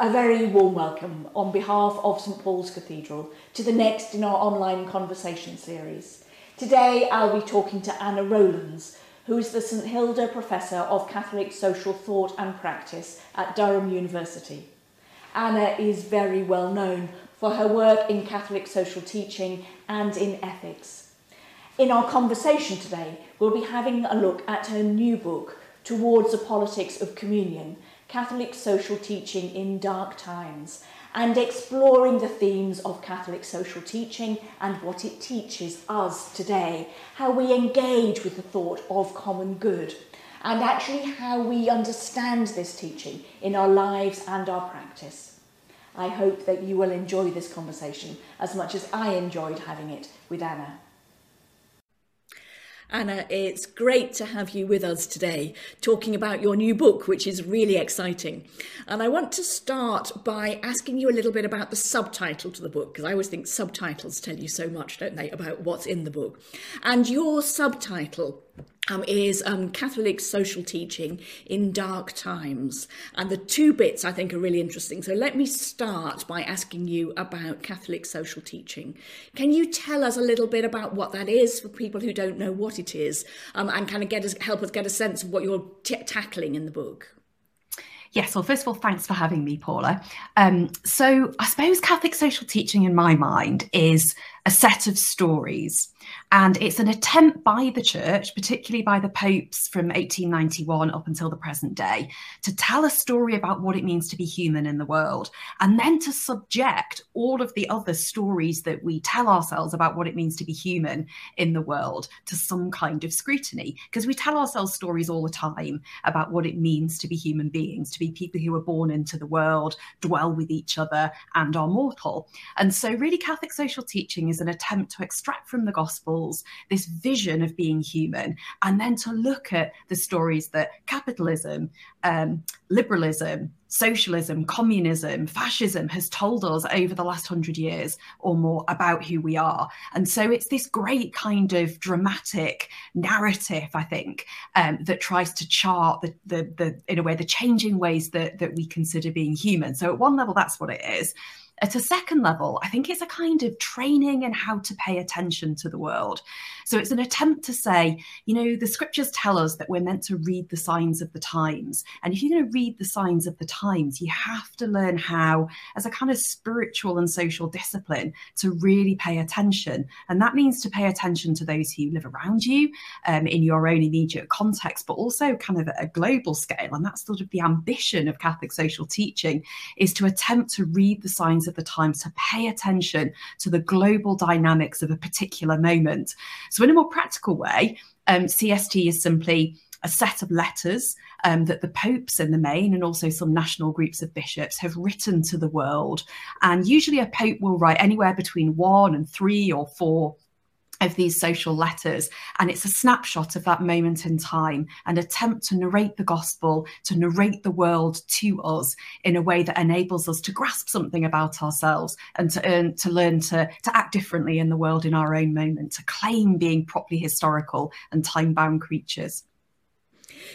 A very warm welcome on behalf of St Paul's Cathedral to the next in our online conversation series. Today I'll be talking to Anna Rowlands, who is the St Hilda Professor of Catholic Social Thought and Practice at Durham University. Anna is very well known for her work in Catholic social teaching and in ethics. In our conversation today, we'll be having a look at her new book, Towards a Politics of Communion, Catholic social teaching in dark times and exploring the themes of Catholic social teaching and what it teaches us today, how we engage with the thought of common good, and actually how we understand this teaching in our lives and our practice. I hope that you will enjoy this conversation as much as I enjoyed having it with Anna. Anna, it's great to have you with us today talking about your new book, which is really exciting. And I want to start by asking you a little bit about the subtitle to the book, because I always think subtitles tell you so much, don't they, about what's in the book. And your subtitle um, is um, Catholic social teaching in dark times. And the two bits I think are really interesting. So let me start by asking you about Catholic social teaching. Can you tell us a little bit about what that is for people who don't know what it is um, and kind of get us, help us get a sense of what you're t- tackling in the book? Yes, well, first of all, thanks for having me, Paula. Um, so, I suppose Catholic social teaching, in my mind, is a set of stories and it's an attempt by the church, particularly by the popes from 1891 up until the present day, to tell a story about what it means to be human in the world, and then to subject all of the other stories that we tell ourselves about what it means to be human in the world to some kind of scrutiny. Because we tell ourselves stories all the time about what it means to be human beings, to be people who are born into the world, dwell with each other, and are mortal. And so, really, Catholic social teaching is an attempt to extract from the Gospels this vision of being human, and then to look at the stories that capitalism, um, liberalism, socialism, communism, fascism has told us over the last hundred years or more about who we are. And so it's this great kind of dramatic narrative, I think, um, that tries to chart the, the, the, in a way, the changing ways that, that we consider being human. So at one level, that's what it is. At a second level, I think it's a kind of training in how to pay attention to the world. So it's an attempt to say, you know, the scriptures tell us that we're meant to read the signs of the times. And if you're going to read the signs of the times, you have to learn how, as a kind of spiritual and social discipline, to really pay attention. And that means to pay attention to those who live around you um, in your own immediate context, but also kind of at a global scale. And that's sort of the ambition of Catholic social teaching is to attempt to read the signs of the time to pay attention to the global dynamics of a particular moment. So, in a more practical way, um, CST is simply a set of letters um, that the popes in the main and also some national groups of bishops have written to the world. And usually a pope will write anywhere between one and three or four of these social letters. And it's a snapshot of that moment in time, an attempt to narrate the gospel, to narrate the world to us in a way that enables us to grasp something about ourselves and to earn, to learn to, to act differently in the world in our own moment, to claim being properly historical and time bound creatures.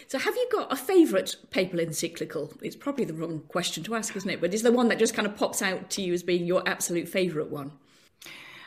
So, have you got a favourite papal encyclical? It's probably the wrong question to ask, isn't it? But is there one that just kind of pops out to you as being your absolute favourite one?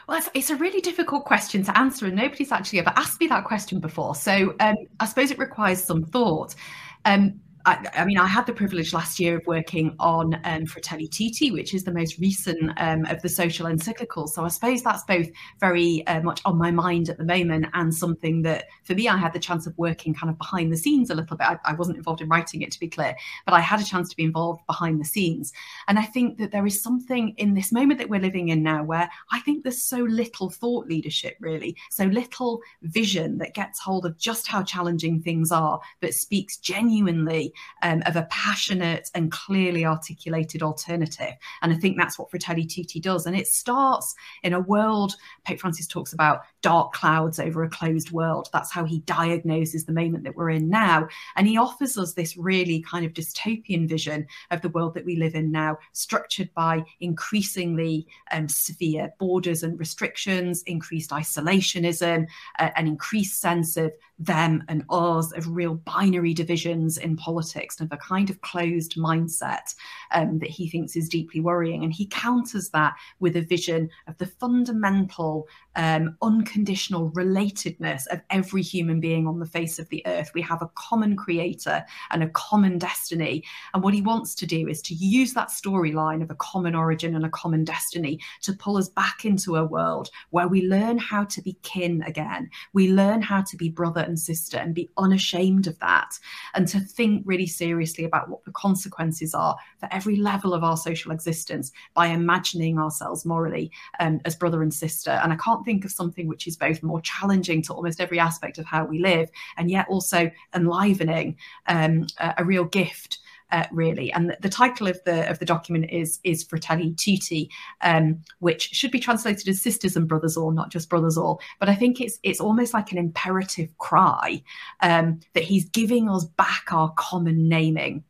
Well, it's, it's, a really difficult question to answer, and nobody's actually ever asked me that question before. So um, I suppose it requires some thought. Um, I, I, mean, I had the privilege last year of working on um, Fratelli Tutti, which is the most recent um, of the social encyclicals. So I suppose that's both very uh, much on my mind at the moment and something that, for me, I had the chance of working kind of behind the scenes a little bit. I, I wasn't involved in writing it, to be clear, but I had a chance to be involved behind the scenes. And I think that there is something in this moment that we're living in now where I think there's so little thought leadership, really, so little vision that gets hold of just how challenging things are, but speaks genuinely um, of a passionate and clearly articulated alternative. And I think that's what Fratelli Tutti does. And it starts in a world, Pope Francis talks about dark clouds over a closed world. That's how he diagnoses the moment that we're in now. And he offers us this really kind of dystopian vision of the world that we live in now, structured by increasingly um, severe borders and restrictions, increased isolationism, uh, an increased sense of them and us, of real binary divisions in politics, and of a kind of closed mindset um, that he thinks is deeply worrying. And he counters that with a vision of the fundamental, um, unconditional relatedness of every human being on the face of the earth. We have a common creator and a common destiny. And what he wants to do is to use that storyline of a common origin and a common destiny to pull us back into a world where we learn how to be kin again. We learn how to be brother and sister and be unashamed of that and to think really seriously about what the consequences are for every level of our social existence by imagining ourselves morally um, as brother and sister. And I can't think of something which is both more challenging to almost every aspect of how we live and yet also enlivening, um, a, a real gift uh, really. And the, the, title of the of the document is is Fratelli Tutti, um, which should be translated as sisters and brothers all, not just brothers all. But I think it's it's almost like an imperative cry um, that he's giving us back our common naming,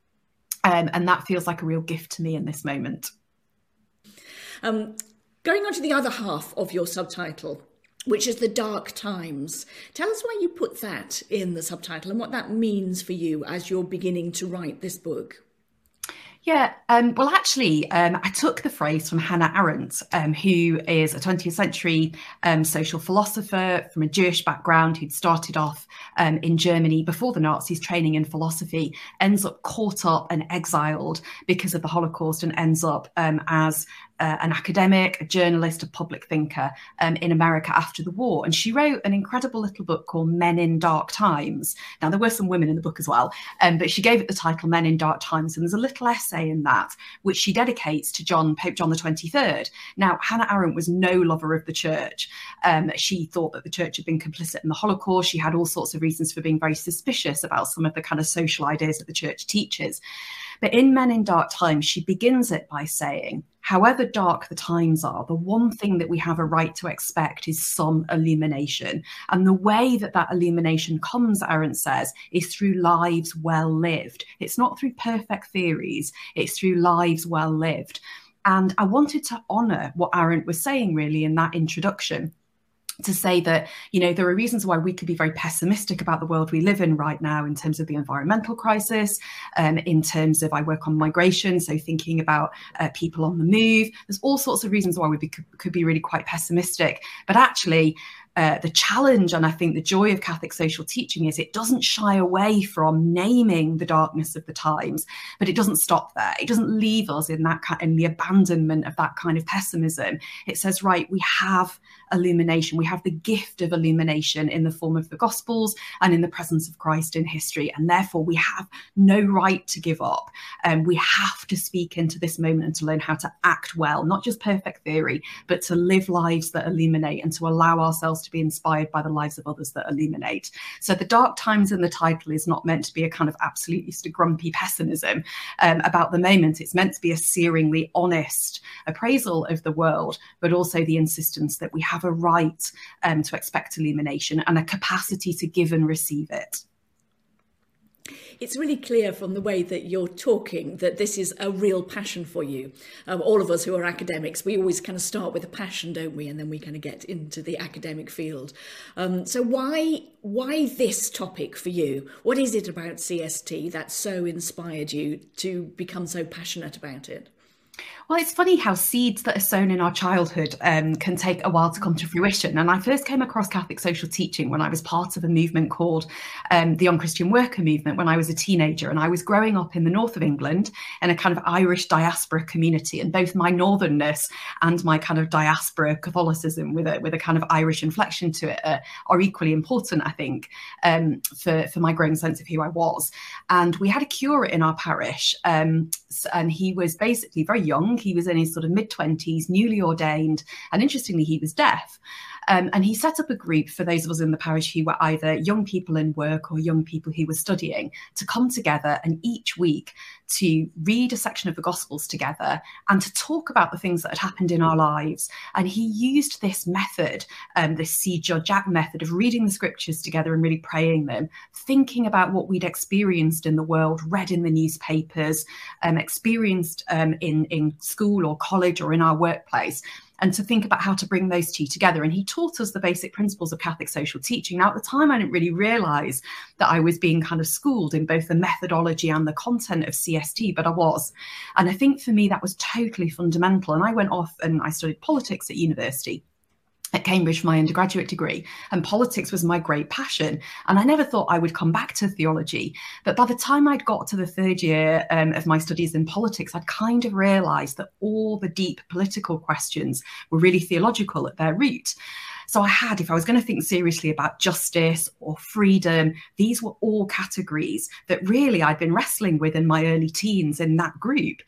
um, and that feels like a real gift to me in this moment. Um, going on to the other half of your subtitle, which is the dark times. Tell us why you put that in the subtitle and what that means for you as you're beginning to write this book. Yeah, um, well, actually, um, I took the phrase from Hannah Arendt, um, who is a 20th century um, social philosopher from a Jewish background who'd started off um, in Germany before the Nazis, training in philosophy, ends up caught up and exiled because of the Holocaust, and ends up um, as uh, an academic, a journalist, a public thinker um, in America after the war. And she wrote an incredible little book called Men in Dark Times. Now, there were some women in the book as well, um, but she gave it the title Men in Dark Times. And there's a little essay in that which she dedicates to John, Pope John 23rd. Now, Hannah Arendt was no lover of the church. Um, she thought that the church had been complicit in the Holocaust. She had all sorts of reasons for being very suspicious about some of the kind of social ideas that the church teaches. But in Men in Dark Times, she begins it by saying, however dark the times are, the one thing that we have a right to expect is some illumination. And the way that that illumination comes, Arendt says, is through lives well lived. It's not through perfect theories, it's through lives well lived. And I wanted to honour what Arendt was saying really in that introduction to say that you know there are reasons why we could be very pessimistic about the world we live in right now in terms of the environmental crisis um, in terms of i work on migration so thinking about uh, people on the move there's all sorts of reasons why we be, could, be really quite pessimistic but actually uh, the challenge and I think the joy of Catholic social teaching is it doesn't shy away from naming the darkness of the times, but it doesn't stop there. It doesn't leave us in that in the abandonment of that kind of pessimism. It says, right, we have illumination. We have the gift of illumination in the form of the Gospels and in the presence of Christ in history, and therefore we have no right to give up. And um, we have to speak into this moment and to learn how to act well, not just perfect theory, but to live lives that illuminate and to allow ourselves to be inspired by the lives of others that illuminate. So the dark times in the title is not meant to be a kind of absolutely grumpy pessimism um, about the moment. It's meant to be a searingly honest appraisal of the world, but also the insistence that we have a right um, to expect illumination and a capacity to give and receive it it's really clear from the way that you're talking that this is a real passion for you. Um, all of us who are academics, we always kind of start with a passion, don't we? And then we kind of get into the academic field. Um, so why why this topic for you? What is it about CST that so inspired you to become so passionate about it? Well, it's funny how seeds that are sown in our childhood um, can take a while to come to fruition. And I first came across Catholic social teaching when I was part of a movement called um, the Young Christian Worker Movement when I was a teenager. And I was growing up in the north of England in a kind of Irish diaspora community. And both my northernness and my kind of diaspora Catholicism with a, with a kind of Irish inflection to it uh, are equally important, I think, um, for, for my growing sense of who I was. And we had a curate in our parish, um, and he was basically very young he was in his sort of mid 20s, newly ordained, and interestingly, he was deaf. Um, and he set up a group for those of us in the parish who were either young people in work or young people who were studying to come together and each week to read a section of the Gospels together and to talk about the things that had happened in our lives. And he used this method, um, this See Judge Act method of reading the scriptures together and really praying them, thinking about what we'd experienced in the world, read in the newspapers, um, experienced um, in, in school or college or in our workplace and to think about how to bring those two together. And he taught us the basic principles of Catholic social teaching. Now, at the time, I didn't really realize that I was being kind of schooled in both the methodology and the content of CST, but I was. And I think for me, that was totally fundamental. And I went off and I studied politics at university at Cambridge for my undergraduate degree, and politics was my great passion. And I never thought I would come back to theology. But by the time I'd got to the third year um, of my studies in politics, I'd kind of realized that all the deep political questions were really theological at their root. So I had, if I was going to think seriously about justice or freedom, these were all categories that really I'd been wrestling with in my early teens in that group.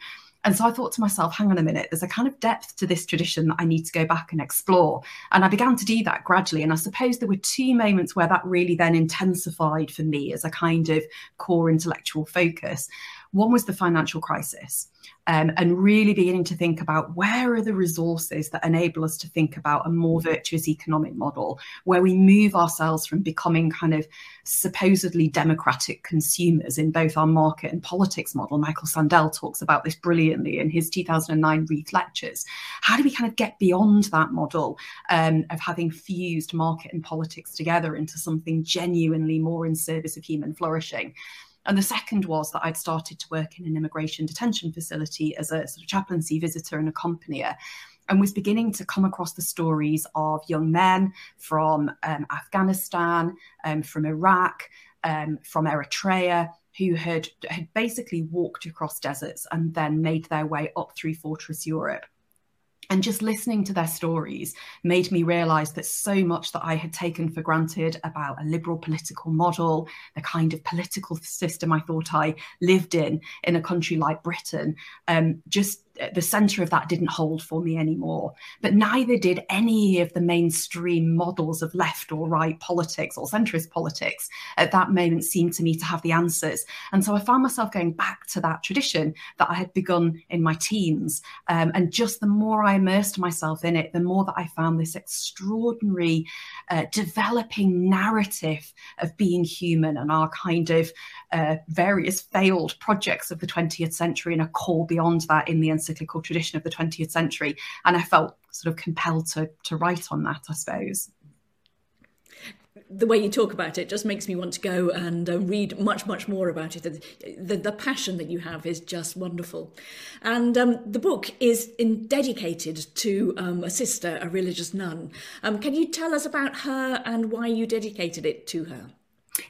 And so I thought to myself, hang on a minute, there's a kind of depth to this tradition that I need to go back and explore. And I began to do that gradually. And I suppose there were two moments where that really then intensified for me as a kind of core intellectual focus. One was the financial crisis um, and really beginning to think about where are the resources that enable us to think about a more virtuous economic model where we move ourselves from becoming kind of supposedly democratic consumers in both our market and politics model. Michael Sandel talks about this brilliantly in his 2009 Reith lectures. How do we kind of get beyond that model um, of having fused market and politics together into something genuinely more in service of human flourishing? And the second was that I'd started to work in an immigration detention facility as a sort of chaplaincy visitor and accompanier and was beginning to come across the stories of young men from um, Afghanistan, um, from Iraq, um, from Eritrea, who had, had basically walked across deserts and then made their way up through Fortress Europe and just listening to their stories made me realize that so much that I had taken for granted about a liberal political model, the kind of political system I thought I lived in in a country like Britain, um, just the center of that didn't hold for me anymore. But neither did any of the mainstream models of left or right politics or centrist politics at that moment seem to me to have the answers. And so I found myself going back to that tradition that I had begun in my teens. Um, and just the more I immersed myself in it, the more that I found this extraordinary uh, developing narrative of being human and our kind of uh, various failed projects of the 20th century and a call beyond that in the encyclical tradition of the 20th century. And I felt sort of compelled to, to write on that, I suppose the way you talk about it just makes me want to go and uh, read much, much more about it. The, the, the, passion that you have is just wonderful. And um, the book is in, dedicated to um, a sister, a religious nun. Um, can you tell us about her and why you dedicated it to her?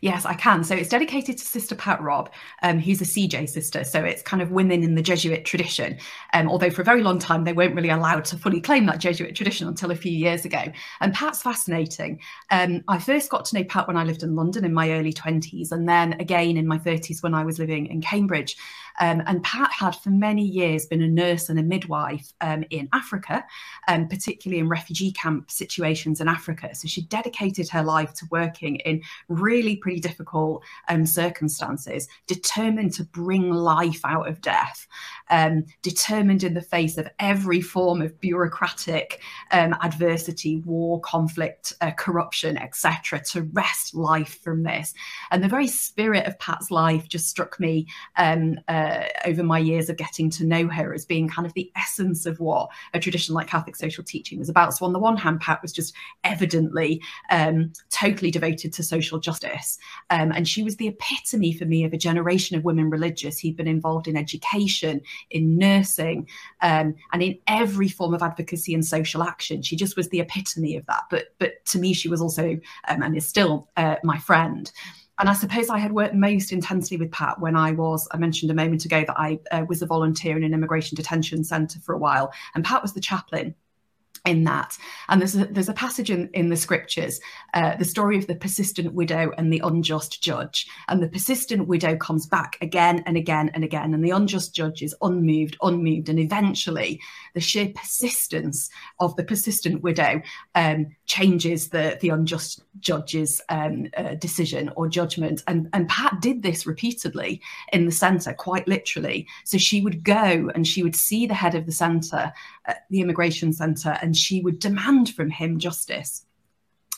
Yes, I can. So it's dedicated to Sister Pat Robb, um, who's a CJ sister. So it's kind of women in the Jesuit tradition. Um, although for a very long time they weren't really allowed to fully claim that Jesuit tradition until a few years ago. And Pat's fascinating. Um, I first got to know Pat when I lived in London in my early 20s, and then again in my 30s when I was living in Cambridge. Um, and Pat had for many years been a nurse and a midwife um, in Africa, um, particularly in refugee camp situations in Africa. So she dedicated her life to working in really pretty difficult um, circumstances, determined to bring life out of death, um, determined in the face of every form of bureaucratic um, adversity, war, conflict, uh, corruption, etc., to wrest life from this. And the very spirit of Pat's life just struck me um, uh, over my years of getting to know her as being kind of the essence of what a tradition like Catholic social teaching was about. So, on the one hand, Pat was just evidently um, totally devoted to social justice. Um, and she was the epitome for me of a generation of women religious who'd been involved in education, in nursing, um, and in every form of advocacy and social action. She just was the epitome of that. But but to me, she was also um, and is still uh, my friend. And I suppose I had worked most intensely with Pat when I was, I mentioned a moment ago that I uh, was a volunteer in an immigration detention centre for a while. And Pat was the chaplain in that. And there's a, there's a passage in, in the scriptures, uh, the story of the persistent widow and the unjust judge. And the persistent widow comes back again and again and again. And the unjust judge is unmoved, unmoved. And eventually, the sheer persistence of the persistent widow um, changes the, the unjust judge's um, uh, decision or judgment. And, and Pat did this repeatedly in the centre, quite literally. So she would go and she would see the head of the centre, uh, the immigration centre, and she would demand from him justice.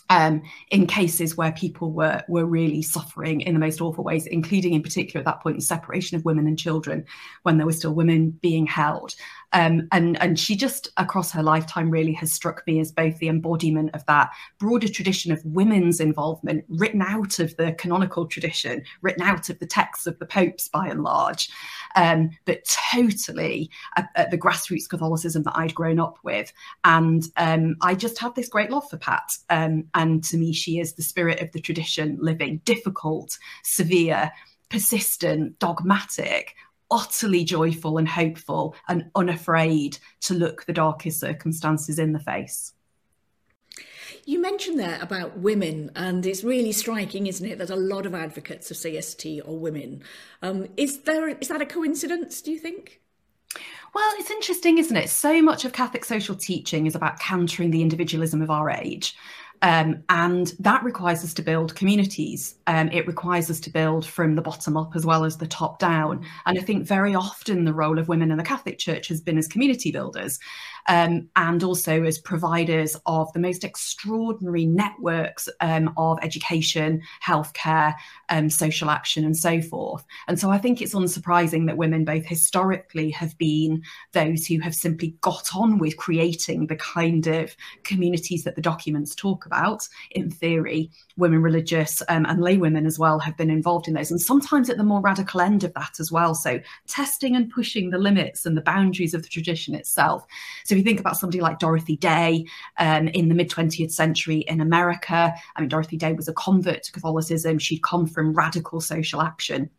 Um, in cases where people were were really suffering in the most awful ways, including in particular at that point the separation of women and children when there were still women being held. Um, and, and she just, across her lifetime, really has struck me as both the embodiment of that broader tradition of women's involvement, written out of the canonical tradition, written out of the texts of the popes by and large, um, but totally at, at, the grassroots Catholicism that I'd grown up with. And um, I just have this great love for Pat. Um, and to me, she is the spirit of the tradition living, difficult, severe, persistent, dogmatic, utterly joyful and hopeful and unafraid to look the darkest circumstances in the face. You mentioned there about women, and it's really striking, isn't it, that a lot of advocates of CST are women. Um, is there is that a coincidence? Do you think? Well, it's interesting, isn't it? So much of Catholic social teaching is about countering the individualism of our age. Um, and that requires us to build communities. Um, it requires us to build from the bottom up as well as the top down. And I think very often the role of women in the Catholic Church has been as community builders um, and also as providers of the most extraordinary networks um, of education, healthcare, um, social action, and so forth. And so I think it's unsurprising that women, both historically, have been those who have simply got on with creating the kind of communities that the documents talk about. In theory, women religious um, and lay women as well have been involved in those, and sometimes at the more radical end of that as well. So testing and pushing the limits and the boundaries of the tradition itself. So if you think about somebody like Dorothy Day um, in the mid 20th century in America, I mean, Dorothy Day was a convert to Catholicism. She'd come from radical social action.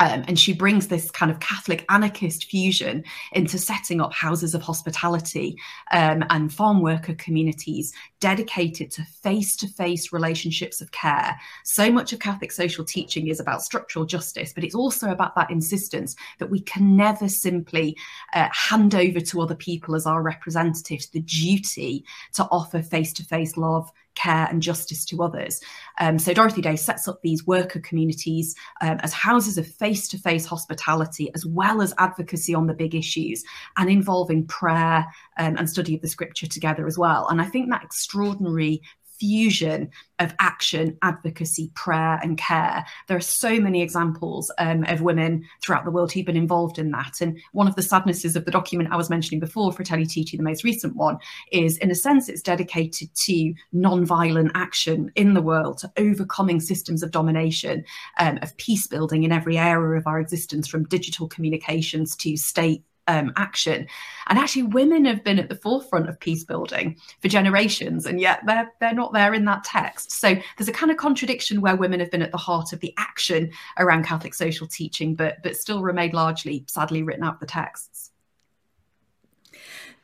Um, and she brings this kind of Catholic anarchist fusion into setting up houses of hospitality um, and farm worker communities dedicated to face to face relationships of care. So much of Catholic social teaching is about structural justice, but it's also about that insistence that we can never simply uh, hand over to other people as our representatives the duty to offer face to face love care and justice to others. Um, so Dorothy Day sets up these worker communities um, as houses of face-to-face hospitality, as well as advocacy on the big issues, and involving prayer um, and study of the scripture together as well. And I think that extraordinary fusion of action, advocacy, prayer, and care. There are so many examples um, of women throughout the world who've been involved in that. And one of the sadnesses of the document I was mentioning before, Fratelli Tutti, the most recent one, is in a sense it's dedicated to non-violent action in the world, to overcoming systems of domination, um, of peace building in every area of our existence, from digital communications to state um, action. And actually, women have been at the forefront of peace building for generations, and yet they're they're not there in that text. So there's a kind of contradiction where women have been at the heart of the action around Catholic social teaching, but but still remain largely, sadly, written out the texts.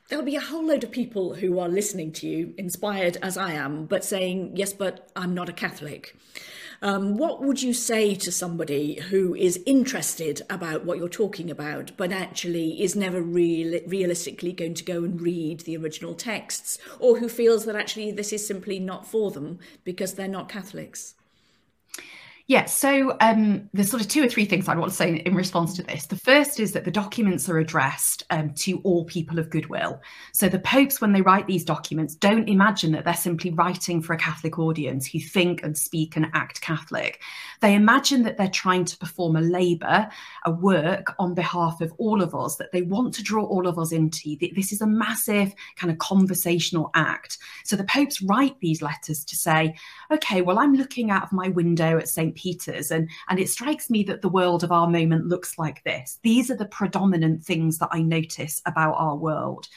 There'll be a whole load of people who are listening to you, inspired as I am, but saying, yes, but I'm not a Catholic. Um, what would you say to somebody who is interested about what you're talking about, but actually is never real, realistically going to go and read the original texts, or who feels that actually this is simply not for them because they're not Catholics? Yeah, so um, there's sort of two or three things I want to say in response to this. The first is that the documents are addressed um, to all people of goodwill. So the popes, when they write these documents, don't imagine that they're simply writing for a Catholic audience who think and speak and act Catholic. They imagine that they're trying to perform a labour, a work on behalf of all of us, that they want to draw all of us into. This is a massive kind of conversational act. So the popes write these letters to say, okay, well, I'm looking out of my window at St. Peter's, and, and it strikes me that the world of our moment looks like this. These are the predominant things that I notice about our world.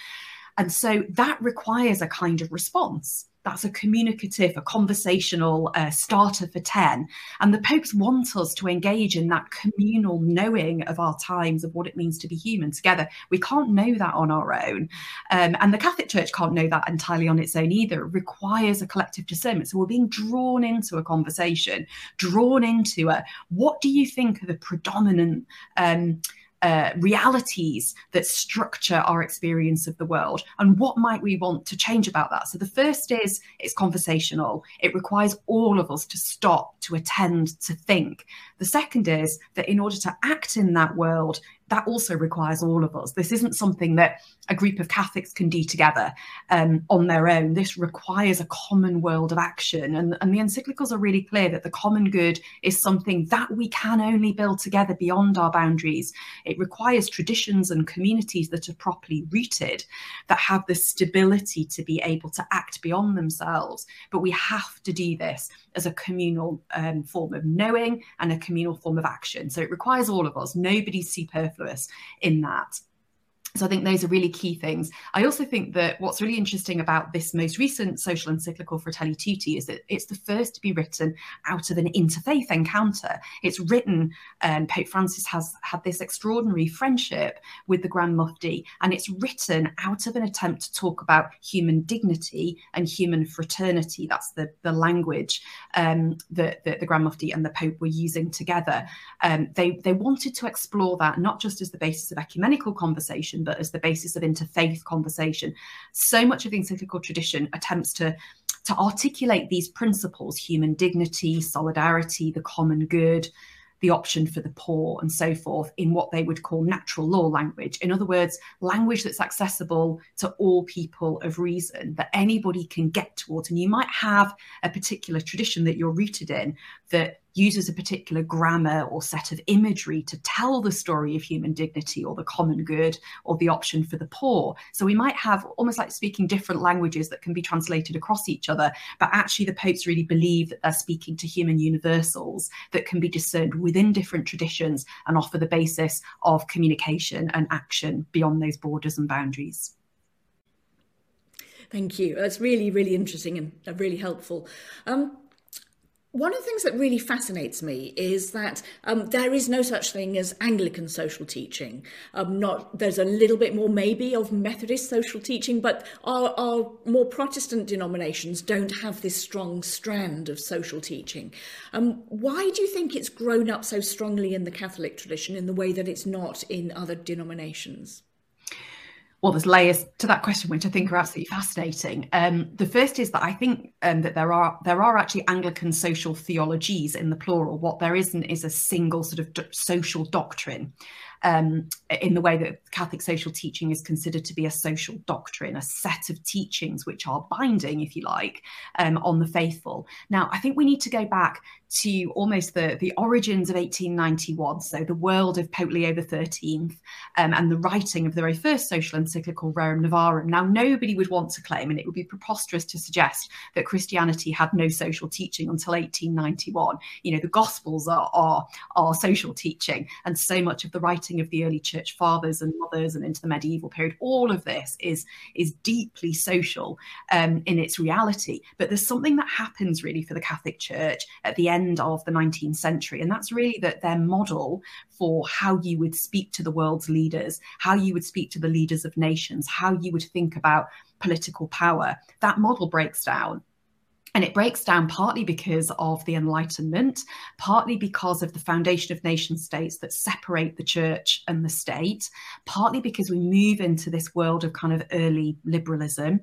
And so that requires a kind of response that's a communicative, a conversational uh, starter for 10. And the popes want us to engage in that communal knowing of our times, of what it means to be human together. We can't know that on our own. Um, and the Catholic Church can't know that entirely on its own either. It requires a collective discernment. So we're being drawn into a conversation, drawn into a what do you think are the predominant um, uh, realities that structure our experience of the world and what might we want to change about that? So the first is it's conversational. It requires all of us to stop to attend to think. The second is that in order to act in that world that also requires all of us. This isn't something that a group of Catholics can do together um, on their own. This requires a common world of action. And, and the encyclicals are really clear that the common good is something that we can only build together beyond our boundaries. It requires traditions and communities that are properly rooted, that have the stability to be able to act beyond themselves. But we have to do this as a communal um, form of knowing and a communal form of action. So it requires all of us. Nobody's superfluous in that. So I think those are really key things. I also think that what's really interesting about this most recent social encyclical Fratelli Tutti is that it's the first to be written out of an interfaith encounter. It's written, um, Pope Francis has had this extraordinary friendship with the Grand Mufti, and it's written out of an attempt to talk about human dignity and human fraternity. That's the, the language um, that, that, the Grand Mufti and the Pope were using together. Um, they, they wanted to explore that not just as the basis of ecumenical but as the basis of interfaith conversation. So much of the encyclical tradition attempts to to articulate these principles human dignity, solidarity, the common good, the option for the poor, and so forth in what they would call natural law language. In other words, language that's accessible to all people of reason, that anybody can get towards. And you might have a particular tradition that you're rooted in that uses a particular grammar or set of imagery to tell the story of human dignity or the common good or the option for the poor. So we might have almost like speaking different languages that can be translated across each other, but actually the popes really believe that they're speaking to human universals that can be discerned within different traditions and offer the basis of communication and action beyond those borders and boundaries. Thank you. That's really, really interesting and really helpful. Um, one of the things that really fascinates me is that um, there is no such thing as Anglican social teaching. Um, not there's a little bit more maybe of Methodist social teaching, but our, our more Protestant denominations don't have this strong strand of social teaching. Um, why do you think it's grown up so strongly in the Catholic tradition in the way that it's not in other denominations? Well, there's layers to that question, which I think are absolutely fascinating. Um, the first is that I think um, that there are there are actually Anglican social theologies in the plural. What there isn't is a single sort of do- social doctrine um, in the way that Catholic social teaching is considered to be a social doctrine, a set of teachings which are binding, if you like, um, on the faithful. Now, I think we need to go back to almost the, the origins of 1891, so the world of Pope Leo XIII um, and the writing of the very first social encyclical Rerum Novarum. Now, nobody would want to claim, and it would be preposterous to suggest that Christianity had no social teaching until 1891. You know, the Gospels are, are, are social teaching, and so much of the writing of the early church fathers and mothers and into the medieval period, all of this is, is deeply social um, in its reality. But there's something that happens really for the Catholic Church at the end end of the 19th century. And that's really that their model for how you would speak to the world's leaders, how you would speak to the leaders of nations, how you would think about political power. That model breaks down. And it breaks down partly because of the Enlightenment, partly because of the foundation of nation states that separate the church and the state, partly because we move into this world of kind of early liberalism.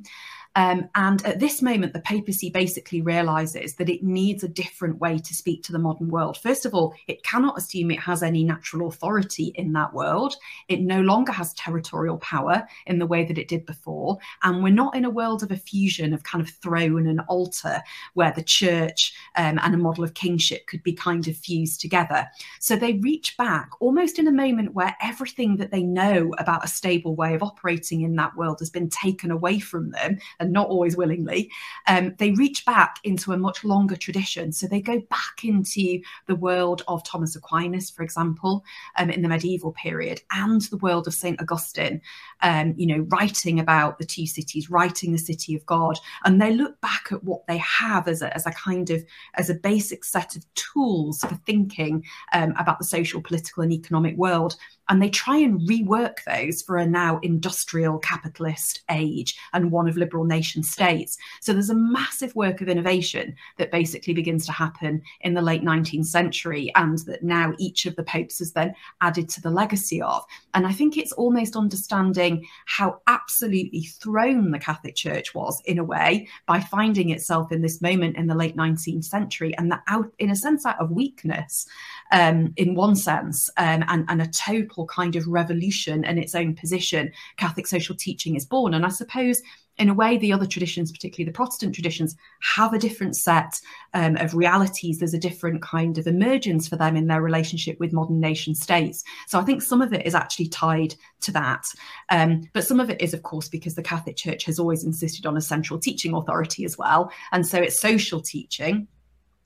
Um, and at this moment, the papacy basically realizes that it needs a different way to speak to the modern world. First of all, it cannot assume it has any natural authority in that world. It no longer has territorial power in the way that it did before. And we're not in a world of a fusion of kind of throne and altar where the church um, and a model of kingship could be kind of fused together. So they reach back almost in a moment where everything that they know about a stable way of operating in that world has been taken away from them and not always willingly, um, they reach back into a much longer tradition. So they go back into the world of Thomas Aquinas, for example, um, in the medieval period, and the world of St. Augustine, um, you know, writing about the two cities, writing the city of God. And they look back at what they have as a, as a kind of, as a basic set of tools for thinking um, about the social, political, and economic world and they try and rework those for a now industrial capitalist age and one of liberal nation states. So there's a massive work of innovation that basically begins to happen in the late 19th century, and that now each of the popes has then added to the legacy of. And I think it's almost understanding how absolutely thrown the Catholic Church was in a way by finding itself in this moment in the late 19th century and that out in a sense out of weakness um, in one sense um, and, and a total kind of revolution in its own position catholic social teaching is born and i suppose in a way, the other traditions, particularly the Protestant traditions, have a different set um, of realities. There's a different kind of emergence for them in their relationship with modern nation states. So I think some of it is actually tied to that. Um, but some of it is, of course, because the Catholic Church has always insisted on a central teaching authority as well. And so it's social teaching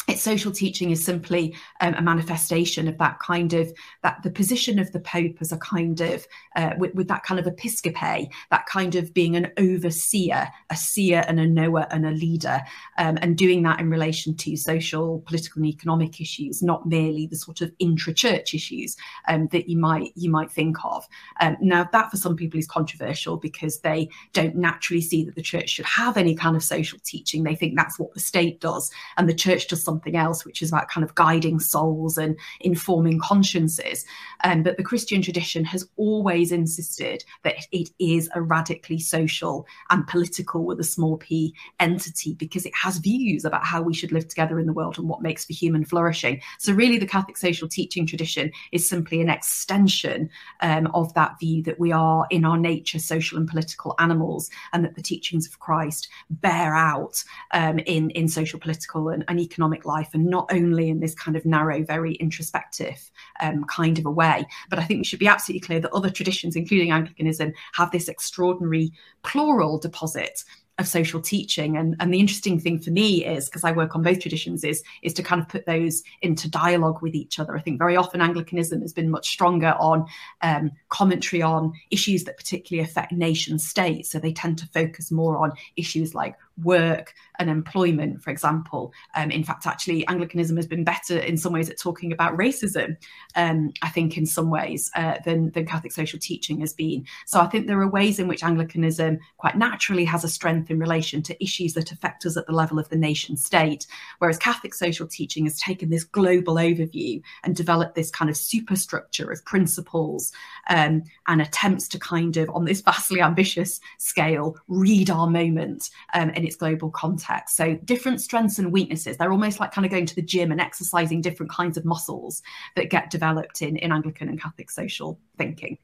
its social teaching is simply um, a manifestation of that kind of that the position of the pope as a kind of uh, with, with, that kind of episkope that kind of being an overseer a seer and a knower and a leader um, and doing that in relation to social political and economic issues not merely the sort of intra-church issues um, that you might you might think of. Um, now that for some people is controversial because they don't naturally see that the church should have any kind of social teaching. They think that's what the state does and the church does something something else, which is about kind of guiding souls and informing consciences. Um, but the Christian tradition has always insisted that it is a radically social and political, with a small p, entity because it has views about how we should live together in the world and what makes for human flourishing. So, really, the Catholic social teaching tradition is simply an extension um, of that view that we are, in our nature, social and political animals, and that the teachings of Christ bear out um, in, in social, political, and, and economic life, and not only in this kind of narrow, very introspective um, kind of a way. But I think we should be absolutely clear that other traditions, including Anglicanism, have this extraordinary plural deposit of social teaching. And and the interesting thing for me is because I work on both traditions is is to kind of put those into dialogue with each other. I think very often Anglicanism has been much stronger on um, commentary on issues that particularly affect nation states. So they tend to focus more on issues like work and employment, for example. Um, in fact, actually, Anglicanism has been better in some ways at talking about racism, um, I think, in some ways, uh, than, than Catholic social teaching has been. So I think there are ways in which Anglicanism quite naturally has a strength in relation to issues that affect us at the level of the nation state, whereas Catholic social teaching has taken this global overview and developed this kind of superstructure of principles um, and attempts to kind of, on this vastly ambitious scale, read our moment um, and its global context. So different strengths and weaknesses, they're almost like kind of going to the gym and exercising different kinds of muscles that get developed in, in Anglican and Catholic social thinking.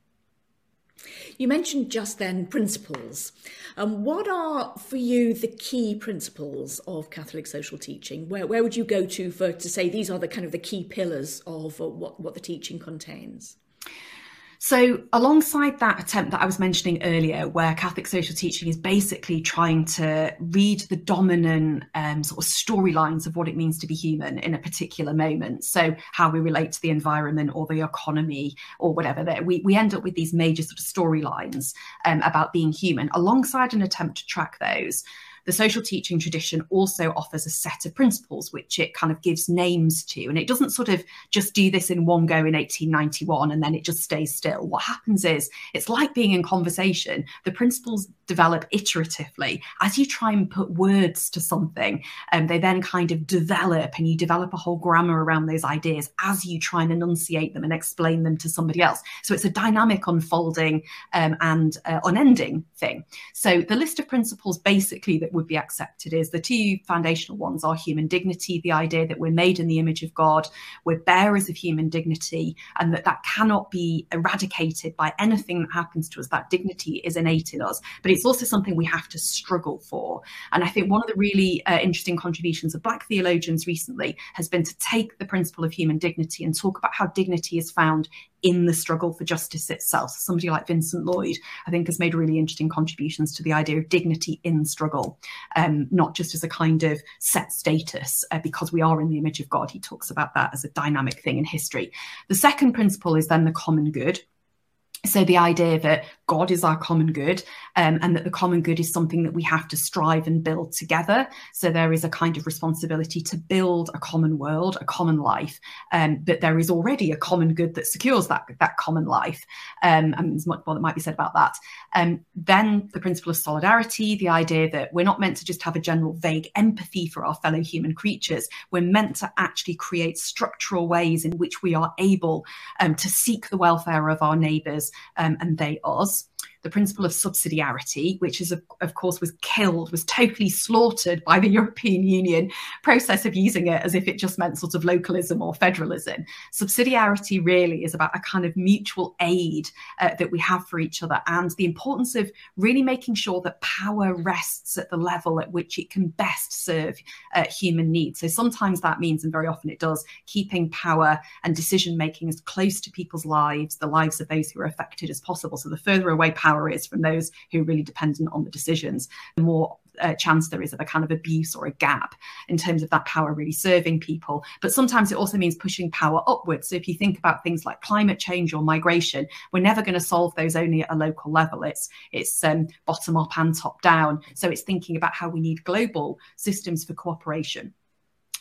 You mentioned just then principles. Um, what are for you the key principles of Catholic social teaching? Where, where would you go to for to say these are the kind of the key pillars of uh, what, what the teaching contains? So, alongside that attempt that I was mentioning earlier, where Catholic social teaching is basically trying to read the dominant um, sort of storylines of what it means to be human in a particular moment, so how we relate to the environment or the economy or whatever, that we, we end up with these major sort of storylines um, about being human, alongside an attempt to track those the social teaching tradition also offers a set of principles which it kind of gives names to. And it doesn't sort of just do this in one go in 1891 and then it just stays still. What happens is it's like being in conversation. The principles develop iteratively as you try and put words to something and um, they then kind of develop and you develop a whole grammar around those ideas as you try and enunciate them and explain them to somebody else so it's a dynamic unfolding um, and uh, unending thing so the list of principles basically that would be accepted is the two foundational ones are human dignity the idea that we're made in the image of god we're bearers of human dignity and that that cannot be eradicated by anything that happens to us that dignity is innate in us but it's also something we have to struggle for. And I think one of the really uh, interesting contributions of Black theologians recently has been to take the principle of human dignity and talk about how dignity is found in the struggle for justice itself. Somebody like Vincent Lloyd, I think, has made really interesting contributions to the idea of dignity in struggle, um, not just as a kind of set status, uh, because we are in the image of God. He talks about that as a dynamic thing in history. The second principle is then the common good, so the idea that God is our common good, um, and that the common good is something that we have to strive and build together. So there is a kind of responsibility to build a common world, a common life, um, but there is already a common good that secures that, that common life. Um, and there's much more that might be said about that. Um, then the principle of solidarity, the idea that we're not meant to just have a general vague empathy for our fellow human creatures. We're meant to actually create structural ways in which we are able um, to seek the welfare of our neighbours um, and they us skills the principle of subsidiarity, which is, of, of, course, was killed, was totally slaughtered by the European Union process of using it as if it just meant sort of localism or federalism. Subsidiarity really is about a kind of mutual aid uh, that we have for each other and the importance of really making sure that power rests at the level at which it can best serve uh, human needs. So sometimes that means, and very often it does, keeping power and decision making as close to people's lives, the lives of those who are affected as possible. So the further away power power is from those who are really dependent on the decisions, the more uh, chance there is of a kind of abuse or a gap in terms of that power really serving people. But sometimes it also means pushing power upwards. So if you think about things like climate change or migration, we're never going to solve those only at a local level. It's it's um, bottom up and top down. So it's thinking about how we need global systems for cooperation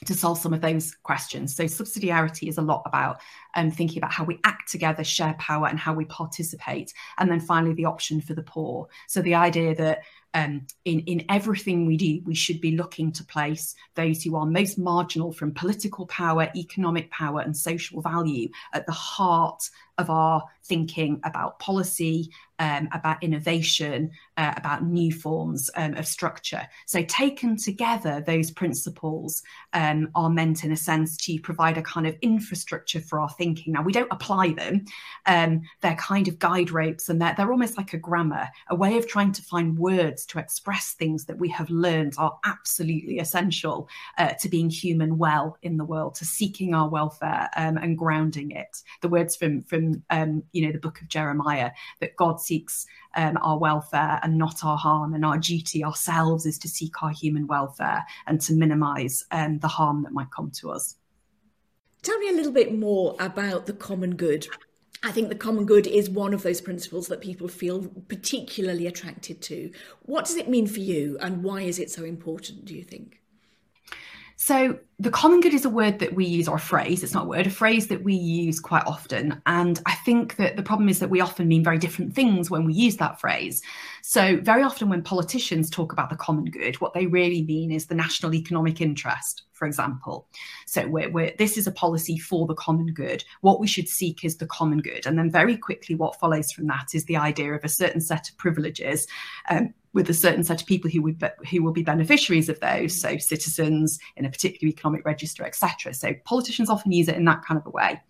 to solve some of those questions. So subsidiarity is a lot about um, thinking about how we act together, share power, and how we participate. And then finally, the option for the poor. So the idea that um, in, in everything we do, we should be looking to place those who are most marginal from political power, economic power, and social value at the heart of our thinking about policy, um, about innovation, uh, about new forms um, of structure. So, taken together, those principles um, are meant, in a sense, to provide a kind of infrastructure for our thinking. Now, we don't apply them, um, they're kind of guide ropes and they're, they're almost like a grammar, a way of trying to find words to express things that we have learned are absolutely essential uh, to being human well in the world, to seeking our welfare um, and grounding it. The words from, from um, you know, the book of Jeremiah that God seeks um, our welfare and not our harm. And our duty ourselves is to seek our human welfare and to minimize um, the harm that might come to us. Tell me a little bit more about the common good. I think the common good is one of those principles that people feel particularly attracted to. What does it mean for you, and why is it so important, do you think? So, the common good is a word that we use, or a phrase, it's not a word, a phrase that we use quite often. And I think that the problem is that we often mean very different things when we use that phrase. So, very often when politicians talk about the common good, what they really mean is the national economic interest, for example. So, we're, we're, this is a policy for the common good. What we should seek is the common good. And then, very quickly, what follows from that is the idea of a certain set of privileges. Um, with a certain set of people who would be, who will be beneficiaries of those, so citizens in a particular economic register, etc. So politicians often use it in that kind of a way.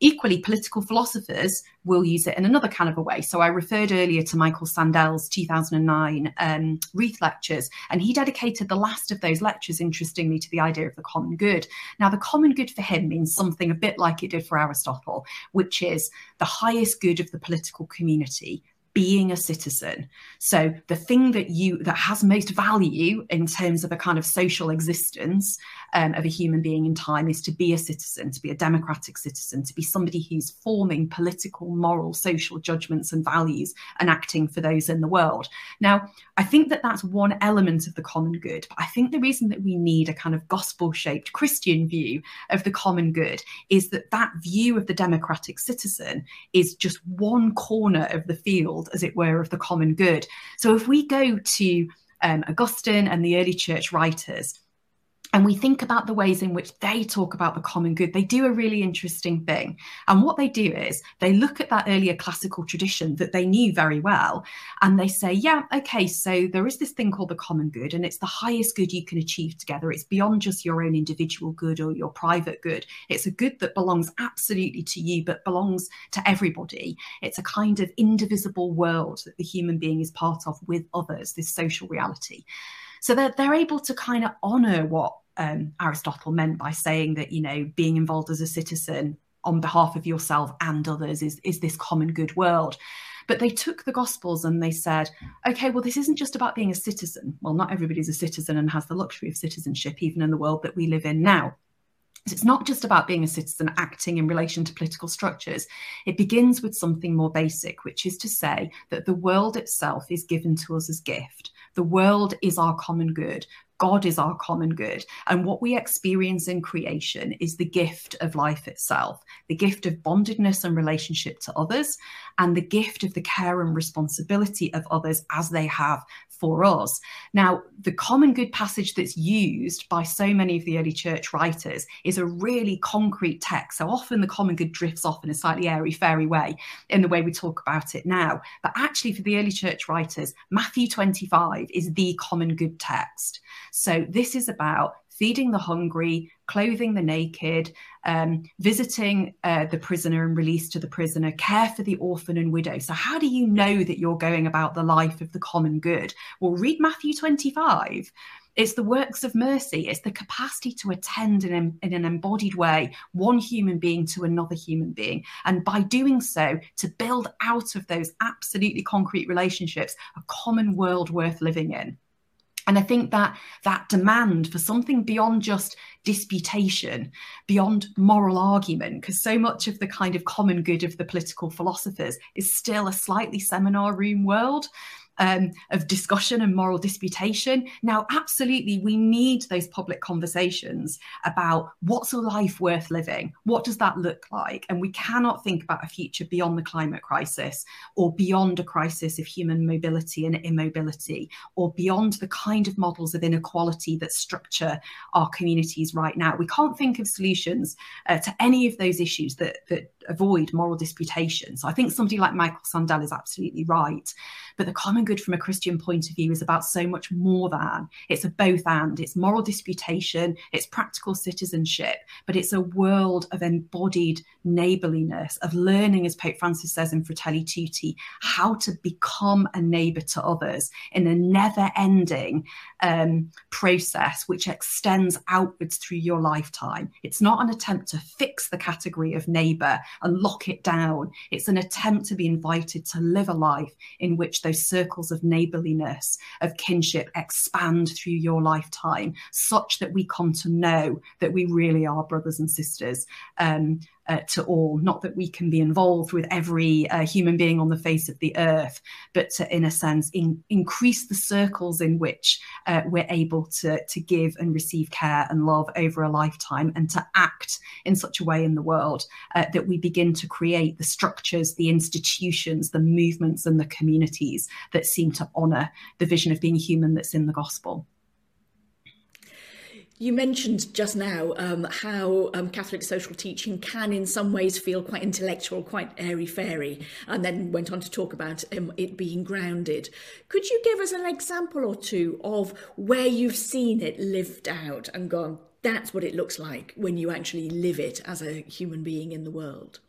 Equally, political philosophers will use it in another kind of a way. So I referred earlier to Michael Sandel's 2009 um, Reith lectures, and he dedicated the last of those lectures, interestingly, to the idea of the common good. Now, the common good for him means something a bit like it did for Aristotle, which is the highest good of the political community being a citizen. So the thing that you that has most value in terms of a kind of social existence um, of a human being in time is to be a citizen to be a democratic citizen to be somebody who's forming political moral social judgments and values and acting for those in the world. Now i think that that's one element of the common good but i think the reason that we need a kind of gospel shaped christian view of the common good is that that view of the democratic citizen is just one corner of the field as it were, of the common good. So if we go to um, Augustine and the early church writers, and we think about the ways in which they talk about the common good, they do a really interesting thing. And what they do is they look at that earlier classical tradition that they knew very well, and they say, yeah, okay, so there is this thing called the common good, and it's the highest good you can achieve together. It's beyond just your own individual good or your private good. It's a good that belongs absolutely to you, but belongs to everybody. It's a kind of indivisible world that the human being is part of with others, this social reality. So they're, they're able to kind of honor what um, Aristotle meant by saying that, you know, being involved as a citizen on behalf of yourself and others is, is this common good world. But they took the Gospels and they said, okay, well, this isn't just about being a citizen. Well, not everybody's a citizen and has the luxury of citizenship, even in the world that we live in now. it's not just about being a citizen acting in relation to political structures. It begins with something more basic, which is to say that the world itself is given to us as gift. The world is our common good. God is our common good. And what we experience in creation is the gift of life itself, the gift of bondedness and relationship to others, and the gift of the care and responsibility of others as they have for us. Now, the common good passage that's used by so many of the early church writers is a really concrete text. So often the common good drifts off in a slightly airy fairy way in the way we talk about it now. But actually, for the early church writers, Matthew 25 is the common good text. So this is about feeding the hungry, clothing the naked, um, visiting uh, the prisoner and release to the prisoner, care for the orphan and widow. So, how do you know that you're going about the life of the common good? Well, read Matthew 25. It's the works of mercy. It's the capacity to attend in, in, an embodied way, one human being to another human being. And by doing so, to build out of those absolutely concrete relationships a common world worth living in. And I think that that demand for something beyond just disputation, beyond moral argument, because so much of the kind of common good of the political philosophers is still a slightly seminar room world um, of discussion and moral disputation. Now, absolutely, we need those public conversations about what's a life worth living? What does that look like? And we cannot think about a future beyond the climate crisis or beyond a crisis of human mobility and immobility or beyond the kind of models of inequality that structure our communities right now. We can't think of solutions uh, to any of those issues that, that avoid moral disputation. So I think somebody like Michael Sandel is absolutely right. But the common good from a Christian point of view is about so much more than it's a both and it's moral disputation, it's practical citizenship, but it's a world of embodied neighborliness, of learning, as Pope Francis says in Fratelli Tutti, how to become a neighbor to others in a never ending um, process which extends outwards through your lifetime. It's not an attempt to fix the category of neighbor and lock it down. It's an attempt to be invited to live a life in which those circles of neighborliness, of kinship expand through your lifetime, such that we come to know that we really are brothers and sisters. Um, uh, to all. Not that we can be involved with every uh, human being on the face of the earth, but to, in a sense, in, increase the circles in which uh, we're able to, to give and receive care and love over a lifetime and to act in such a way in the world uh, that we begin to create the structures, the institutions, the movements, and the communities that seem to honour the vision of being human that's in the gospel. You mentioned just now um, how um, Catholic social teaching can, in some ways, feel quite intellectual, quite airy fairy, and then went on to talk about um, it being grounded. Could you give us an example or two of where you've seen it lived out and gone, that's what it looks like when you actually live it as a human being in the world?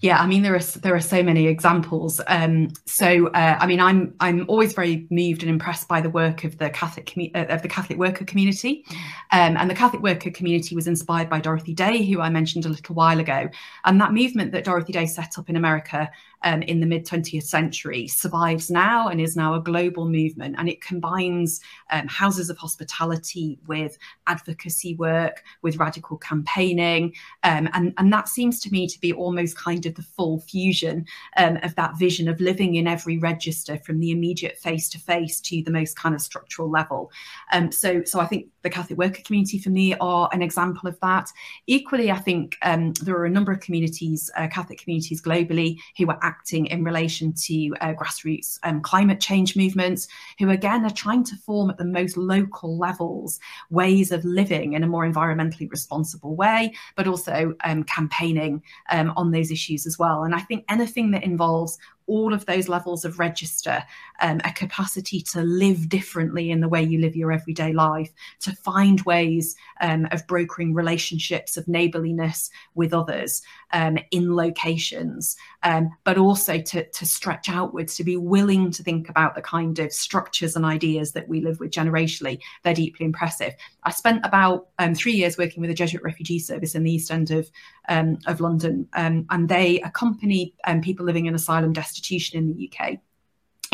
Yeah, I mean there are there are so many examples. Um, so uh, I mean I'm I'm always very moved and impressed by the work of the Catholic commu- uh, of the Catholic worker community, mm. um, and the Catholic worker community was inspired by Dorothy Day, who I mentioned a little while ago, and that movement that Dorothy Day set up in America um, in the mid 20th century survives now and is now a global movement, and it combines um, houses of hospitality with advocacy work, with radical campaigning, um, and and that seems to me to be almost kind of the full fusion um, of that vision of living in every register from the immediate face to face to the most kind of structural level. Um, so, so I think the Catholic worker community for me are an example of that. Equally, I think um, there are a number of communities, uh, Catholic communities globally, who are acting in relation to uh, grassroots um, climate change movements, who again are trying to form at the most local levels ways of living in a more environmentally responsible way, but also um, campaigning um, on those issues as well. And I think anything that involves all of those levels of register, um, a capacity to live differently in the way you live your everyday life, to find ways um, of brokering relationships of neighborliness with others um, in locations, um, but also to, to stretch outwards, to be willing to think about the kind of structures and ideas that we live with generationally. They're deeply impressive. I spent about um, three years working with a Jesuit refugee service in the East End of, um, of London, and they accompany people living in asylum destitution in the UK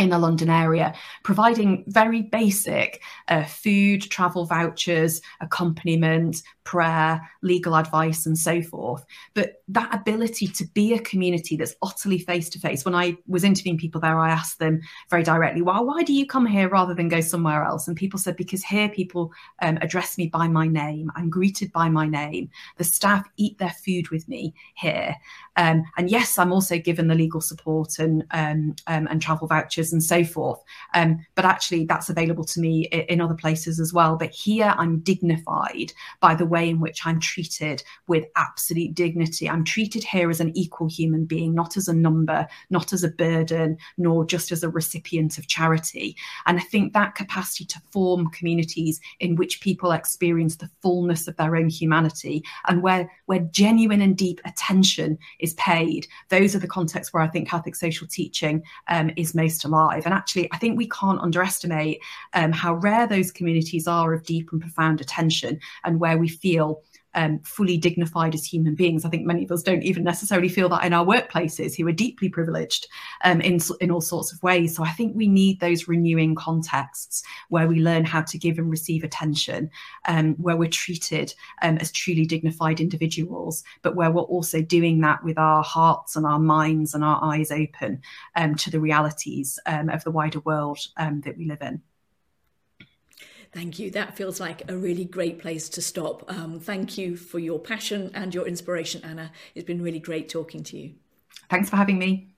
in the London area, providing very basic uh, food, travel vouchers, accompaniment, prayer, legal advice, and so forth. But that ability to be a community that's utterly face to face. When I was interviewing people there, I asked them very directly, "Well, why do you come here rather than go somewhere else?" And people said, "Because here people um, address me by my name. I'm greeted by my name. The staff eat their food with me here, um, and yes, I'm also given the legal support and um, um and travel vouchers and so forth. Um, but actually, that's available to me in, in other places as well. But here, I'm dignified by the way." in which I'm treated with absolute dignity. I'm treated here as an equal human being, not as a number, not as a burden, nor just as a recipient of charity. And I think that capacity to form communities in which people experience the fullness of their own humanity and where, where genuine and deep attention is paid, those are the contexts where I think Catholic social teaching um, is most alive. And actually, I think we can't underestimate um, how rare those communities are of deep and profound attention and where we feel um, fully dignified as human beings. I think many of us don't even necessarily feel that in our workplaces, who are deeply privileged um, in in all sorts of ways. So I think we need those renewing contexts where we learn how to give and receive attention, um, where we're treated um, as truly dignified individuals, but where we're also doing that with our hearts and our minds and our eyes open um, to the realities um, of the wider world that we live in. Thank you. That feels like a really great place to stop. Um, thank you for your passion and your inspiration, Anna. It's been really great talking to you. Thanks for having me.